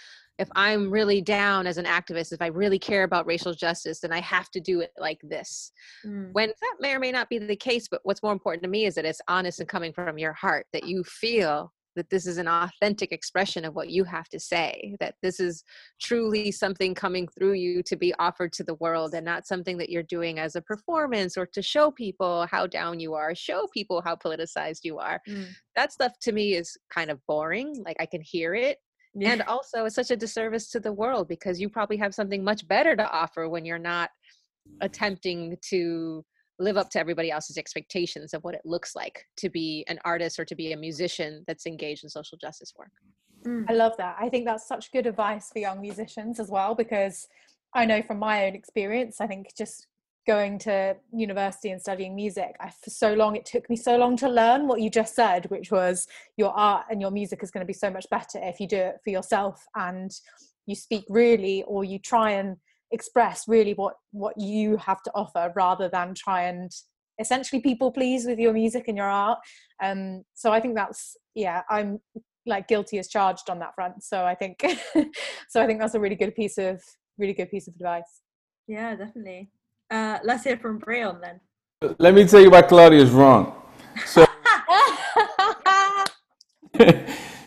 if i'm really down as an activist if i really care about racial justice then i have to do it like this Mm. when that may or may not be the case but what's more important to me is that it's honest and coming from your heart that you feel that this is an authentic expression of what you have to say that this is truly something coming through you to be offered to the world and not something that you're doing as a performance or to show people how down you are show people how politicized you are Mm. that stuff to me is kind of boring like i can hear it Yeah. and also it's such a disservice to the world because you probably have something much better to offer when you're not attempting to live up to everybody else's expectations of what it looks like to be an artist or to be a musician that's engaged in social justice work. Mm. I love that. I think that's such good advice for young musicians as well, because I know from my own experience, I think just going to university and studying music, I, for so long, it took me so long to learn what you just said, which was your art and your music is going to be so much better if you do it for yourself and you speak really, or you try and express really what what you have to offer rather than try and essentially people please with your music and your art. Um so i think that's yeah i'm like guilty as charged on that front. So i think [LAUGHS] so i think that's a really good piece of really good piece of advice. Yeah, definitely. Uh, let's hear from Bryonn then. Let me tell you why Claudia's wrong. So, [LAUGHS]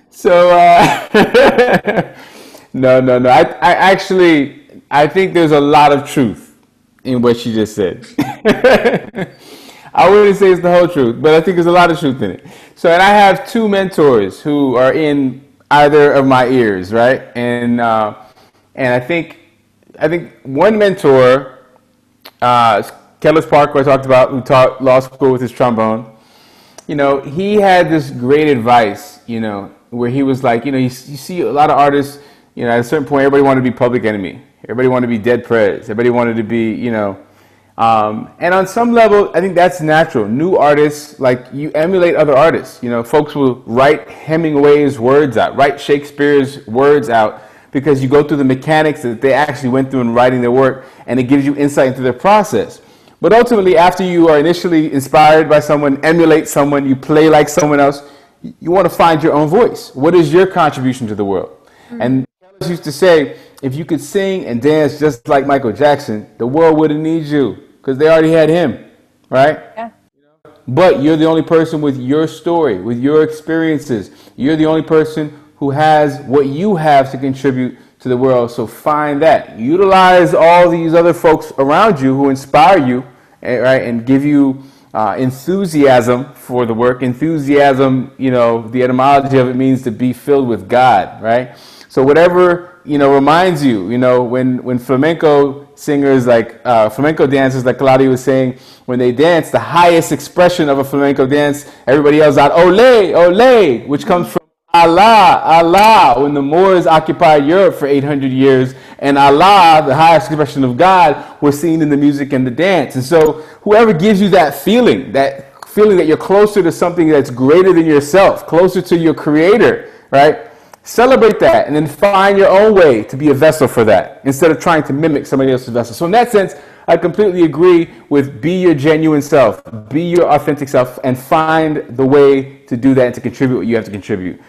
so uh, [LAUGHS] no, no, no. I, I actually, I think there's a lot of truth in what she just said. [LAUGHS] I wouldn't say it's the whole truth, but I think there's a lot of truth in it. So, and I have two mentors who are in either of my ears, right? And uh, and I think, I think one mentor uh, Kellis Parker, I talked about, who taught law school with his trombone. You know, he had this great advice, you know, where he was like, you know, you, you see a lot of artists, you know, at a certain point, everybody wanted to be Public Enemy. Everybody wanted to be Dead Prez. Everybody wanted to be, you know, um, and on some level, I think that's natural. New artists, like you emulate other artists. You know, folks will write Hemingway's words out, write Shakespeare's words out, because you go through the mechanics that they actually went through in writing their work, and it gives you insight into their process. But ultimately, after you are initially inspired by someone, emulate someone, you play like someone else, you want to find your own voice. What is your contribution to the world? Mm. And Kellis used to say, if you could sing and dance just like Michael Jackson, the world wouldn't need you because they already had him, right? Yeah. But you're the only person with your story, with your experiences. You're the only person who has what you have to contribute to the world. So find that. Utilize all these other folks around you who inspire you, eh, right, and give you uh, enthusiasm for the work. Enthusiasm, you know, the etymology of it means to be filled with God, right? So whatever you know reminds you, you know, when when flamenco singers like uh, flamenco dancers, like Claudia was saying, when they dance, the highest expression of a flamenco dance, everybody yells out "Ole, Ole," which comes from Allah, Allah, when the Moors occupied Europe for 800 years, and Allah, the highest expression of God, was seen in the music and the dance. And so, whoever gives you that feeling, that feeling that you're closer to something that's greater than yourself, closer to your Creator, right? Celebrate that and then find your own way to be a vessel for that instead of trying to mimic somebody else's vessel. So, in that sense, I completely agree with be your genuine self, be your authentic self, and find the way to do that and to contribute what you have to contribute.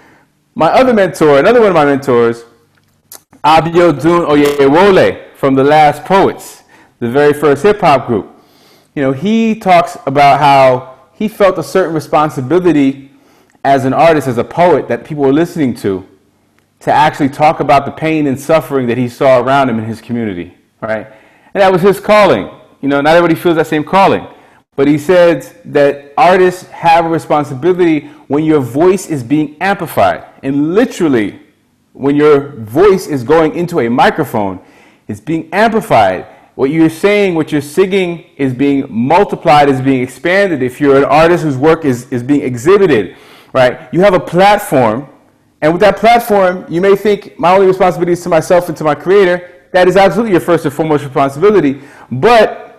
My other mentor, another one of my mentors, Abiodun Oyewole from The Last Poets, the very first hip hop group. You know, he talks about how he felt a certain responsibility as an artist, as a poet that people were listening to, to actually talk about the pain and suffering that he saw around him in his community, right? And that was his calling. You know, not everybody feels that same calling. But he said that artists have a responsibility when your voice is being amplified. And literally, when your voice is going into a microphone, it's being amplified. What you're saying, what you're singing is being multiplied, is being expanded. If you're an artist whose work is, is being exhibited, right? You have a platform, and with that platform, you may think my only responsibility is to myself and to my creator. That is absolutely your first and foremost responsibility. But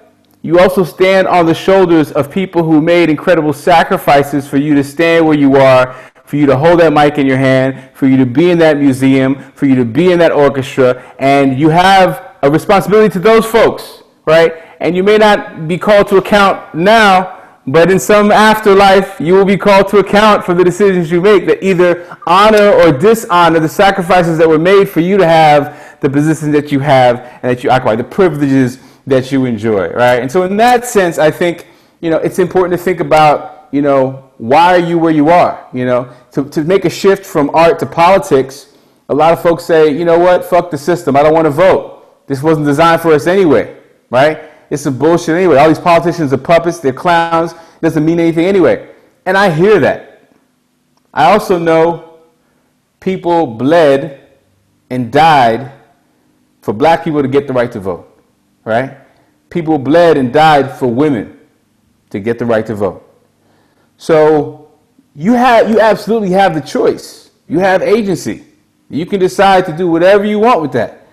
you also stand on the shoulders of people who made incredible sacrifices for you to stand where you are, for you to hold that mic in your hand, for you to be in that museum, for you to be in that orchestra, and you have a responsibility to those folks, right? And you may not be called to account now, but in some afterlife, you will be called to account for the decisions you make that either honor or dishonor the sacrifices that were made for you to have the positions that you have and that you occupy, the privileges that you enjoy, right? And so, in that sense, I think you know it's important to think about you know why are you where you are? You know, to, to make a shift from art to politics. A lot of folks say, you know what, fuck the system. I don't want to vote. This wasn't designed for us anyway, right? It's some bullshit anyway. All these politicians are puppets. They're clowns. It doesn't mean anything anyway. And I hear that. I also know people bled and died for black people to get the right to vote, right? People bled and died for women to get the right to vote. So you have you absolutely have the choice. You have agency. You can decide to do whatever you want with that.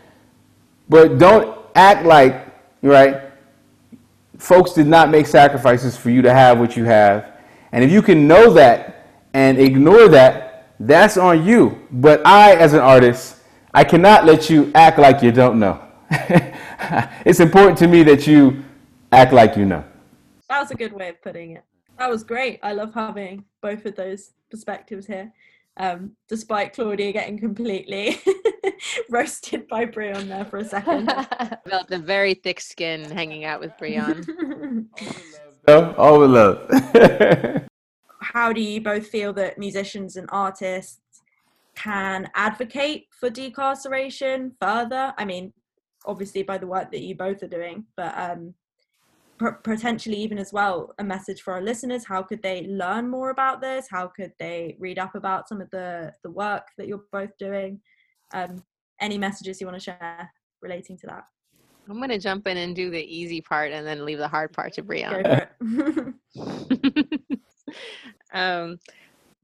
But don't act like, right? Folks did not make sacrifices for you to have what you have. And if you can know that and ignore that, that's on you. But I, as an artist, I cannot let you act like you don't know. [LAUGHS] [LAUGHS] it's important to me that you act like you know. That was a good way of putting it. That was great. I love having both of those perspectives here. Um, despite Claudia getting completely [LAUGHS] roasted by Bryonn there for a second. [LAUGHS] Felt a very thick skin hanging out with Bryonn. all the love. How do you both feel that musicians and artists can advocate for decarceration further? I mean, obviously by the work that you both are doing, but um, potentially even as well a message for our listeners. How could they learn more about this? How could they read up about some of the the work that you're both doing? Um, any messages you want to share relating to that? I'm going to jump in and do the easy part and then leave the hard part to Bryonn. [LAUGHS] [LAUGHS] um,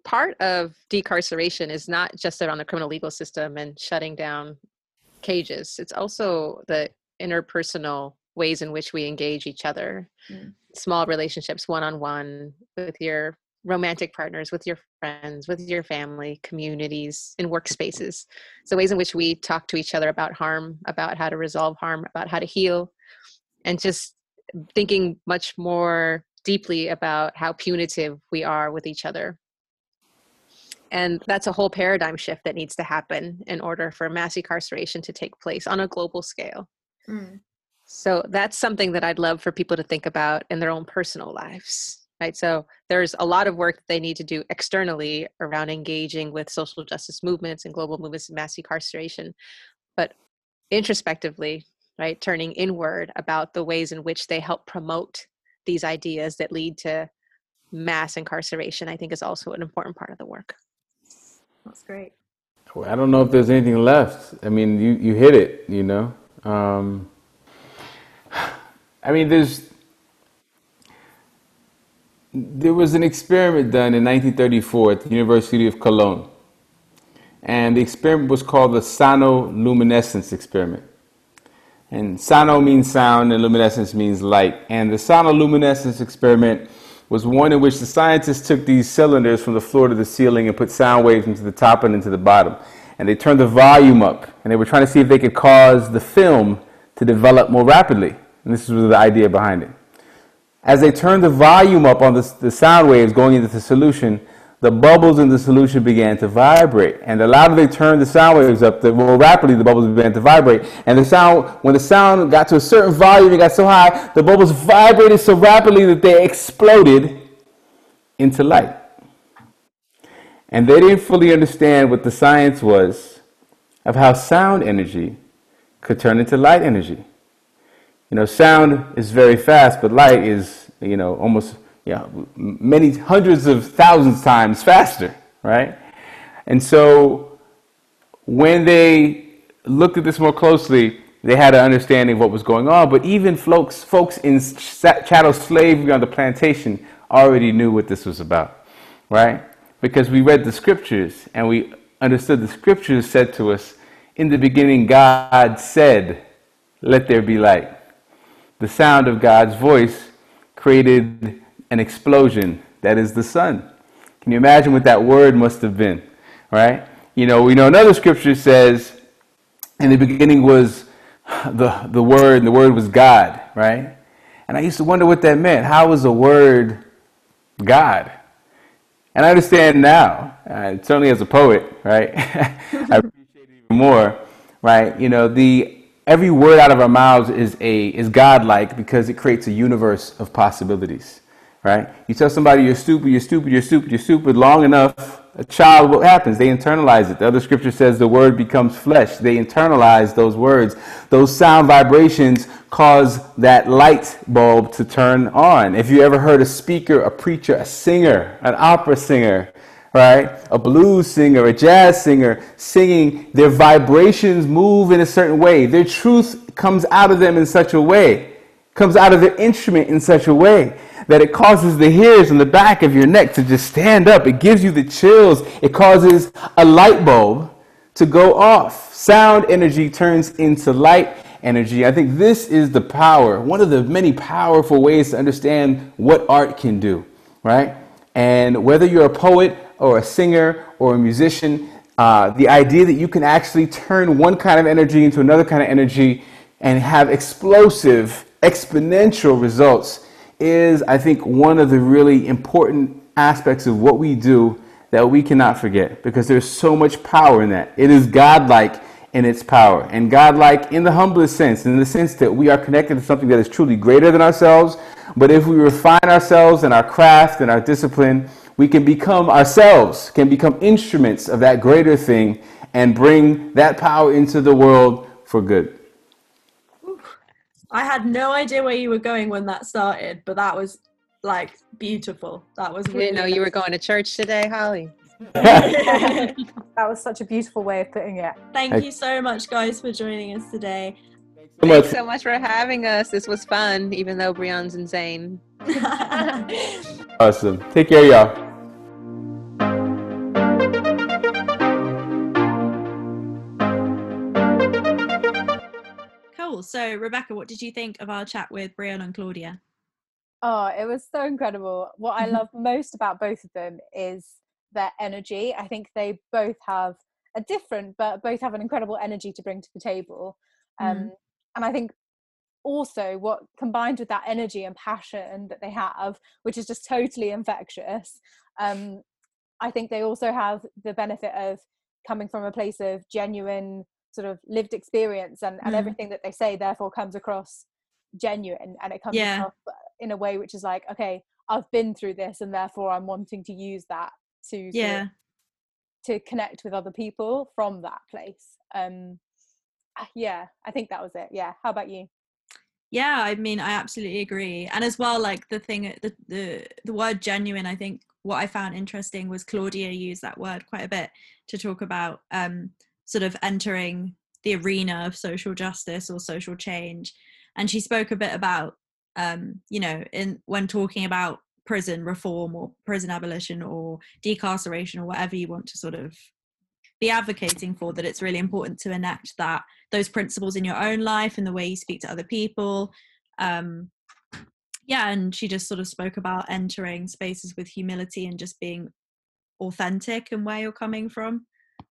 part of decarceration is not just around the criminal legal system and shutting down cages. It's also the interpersonal ways in which we engage each other. Mm. Small relationships, one on one, with your romantic partners, with your friends, with your family, communities, in workspaces. So, ways in which we talk to each other about harm, about how to resolve harm, about how to heal, and just thinking much more deeply about how punitive we are with each other and that's a whole paradigm shift that needs to happen in order for mass incarceration to take place on a global scale. Mm. So that's something that I'd love for people to think about in their own personal lives. Right. So there's a lot of work that they need to do externally around engaging with social justice movements and global movements of mass incarceration. But introspectively, right, turning inward about the ways in which they help promote these ideas that lead to mass incarceration, I think is also an important part of the work. That's great. I don't know if there's anything left. I mean, you, you hit it, you know. Um, [SIGHS] I mean, there's there was an experiment done in 1934 at the University of Cologne, and the experiment was called the sonoluminescence experiment. And sono means sound, and luminescence means light. And the sonoluminescence experiment was one in which the scientists took these cylinders from the floor to the ceiling and put sound waves into the top and into the bottom. And they turned the volume up, and they were trying to see if they could cause the film to develop more rapidly. And this was the idea behind it. As they turned the volume up on the, the sound waves going into the solution, the bubbles in the solution began to vibrate. And the louder they turned the sound waves up, the more rapidly the bubbles began to vibrate. And the sound, when the sound got to a certain volume, it got so high, the bubbles vibrated so rapidly that they exploded into light. And they didn't fully understand what the science was of how sound energy could turn into light energy. You know, sound is very fast, but light is, you know, almost you know, many hundreds of thousands times faster, right? And so when they looked at this more closely, they had an understanding of what was going on. But even folks, folks in chattel slavery on the plantation already knew what this was about, right? Because we read the scriptures and we understood the scriptures said to us, in the beginning, God said, Let there be light. The sound of God's voice created an explosion that is the sun. Can you imagine what that word must have been? Right? You know, we know another scripture says, in the beginning was the, the word, and the word was God, right? And I used to wonder what that meant. How was the word God? And I understand now, uh, certainly as a poet, right? [LAUGHS] I appreciate it even more, right? You know, the every word out of our mouths is a is godlike because it creates a universe of possibilities right? You tell somebody you're stupid, you're stupid, you're stupid, you're stupid long enough, a child, what happens? They internalize it. The other scripture says the word becomes flesh. They internalize those words. Those sound vibrations cause that light bulb to turn on. If you ever heard a speaker, a preacher, a singer, an opera singer, right? A blues singer, a jazz singer singing, their vibrations move in a certain way. Their truth comes out of them in such a way, comes out of the instrument in such a way that it causes the hairs on the back of your neck to just stand up. It gives you the chills. It causes a light bulb to go off. Sound energy turns into light energy. I think this is the power, one of the many powerful ways to understand what art can do, right? And whether you're a poet or a singer or a musician, uh, the idea that you can actually turn one kind of energy into another kind of energy and have explosive, exponential results is, I think, one of the really important aspects of what we do that we cannot forget because there's so much power in that. It is godlike in its power, and godlike in the humblest sense, in the sense that we are connected to something that is truly greater than ourselves. But if we refine ourselves and our craft and our discipline, we can become ourselves, can become instruments of that greater thing, and bring that power into the world for good. I had no idea where you were going when that started, but that was like beautiful. That was. Really didn't know you were going to church today, Holly. [LAUGHS] [LAUGHS] that was such a beautiful way of putting it. Thank you so much, guys, for joining us today. So Thanks much. so much for having us. This was fun, even though Bryonn's insane. [LAUGHS] Awesome. Take care, y'all. Cool. So, Rebecca, what did you think of our chat with Bryonn and Claudia? Oh, it was so incredible. What I [LAUGHS] love most about both of them is their energy. I think they both have a different, but both have an incredible energy to bring to the table. Um, Mhm. And I think also what combined with that energy and passion that they have, which is just totally infectious, um, I think they also have the benefit of coming from a place of genuine sort of lived experience and, and Mm. everything that they say therefore comes across genuine and it comes Yeah. across in a way which is like okay i've been through this and therefore i'm wanting to use that to of- Yeah. to connect with other people from that place um ah, yeah i think that was it yeah how about you Yeah, I mean, I absolutely agree. And as well, like the thing, the the the word genuine. I think what I found interesting was Claudia used that word quite a bit to talk about um, sort of entering the arena of social justice or social change, and she spoke a bit about, um, you know, in when talking about prison reform or prison abolition or decarceration or whatever you want to sort of be advocating for that it's really important to enact that those principles in your own life and the way you speak to other people. Um yeah and she just sort of spoke about entering spaces with humility and just being authentic and where you're coming from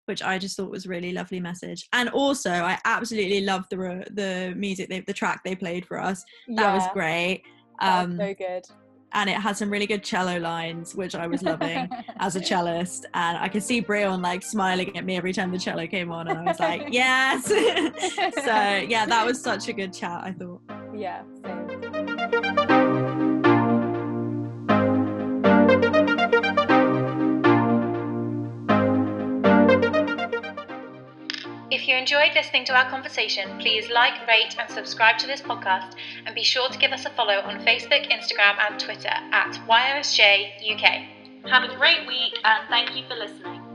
which I just thought was a really lovely message. And also, I absolutely loved the the music, they, the track they played for us. That was Yeah. great. That was Um, so good. and it had some really good cello lines, which I was loving [LAUGHS] as a cellist. And I could see Bryonn like smiling at me every time the cello came on, and I was like, [LAUGHS] yes. [LAUGHS] so yeah, that was such a good chat. I thought. Yeah, same. If you enjoyed listening to our conversation, please like, rate, and subscribe to this podcast, and be sure to give us a follow on Facebook, Instagram, and Twitter at YOSJ UK. Have a great week and thank you for listening.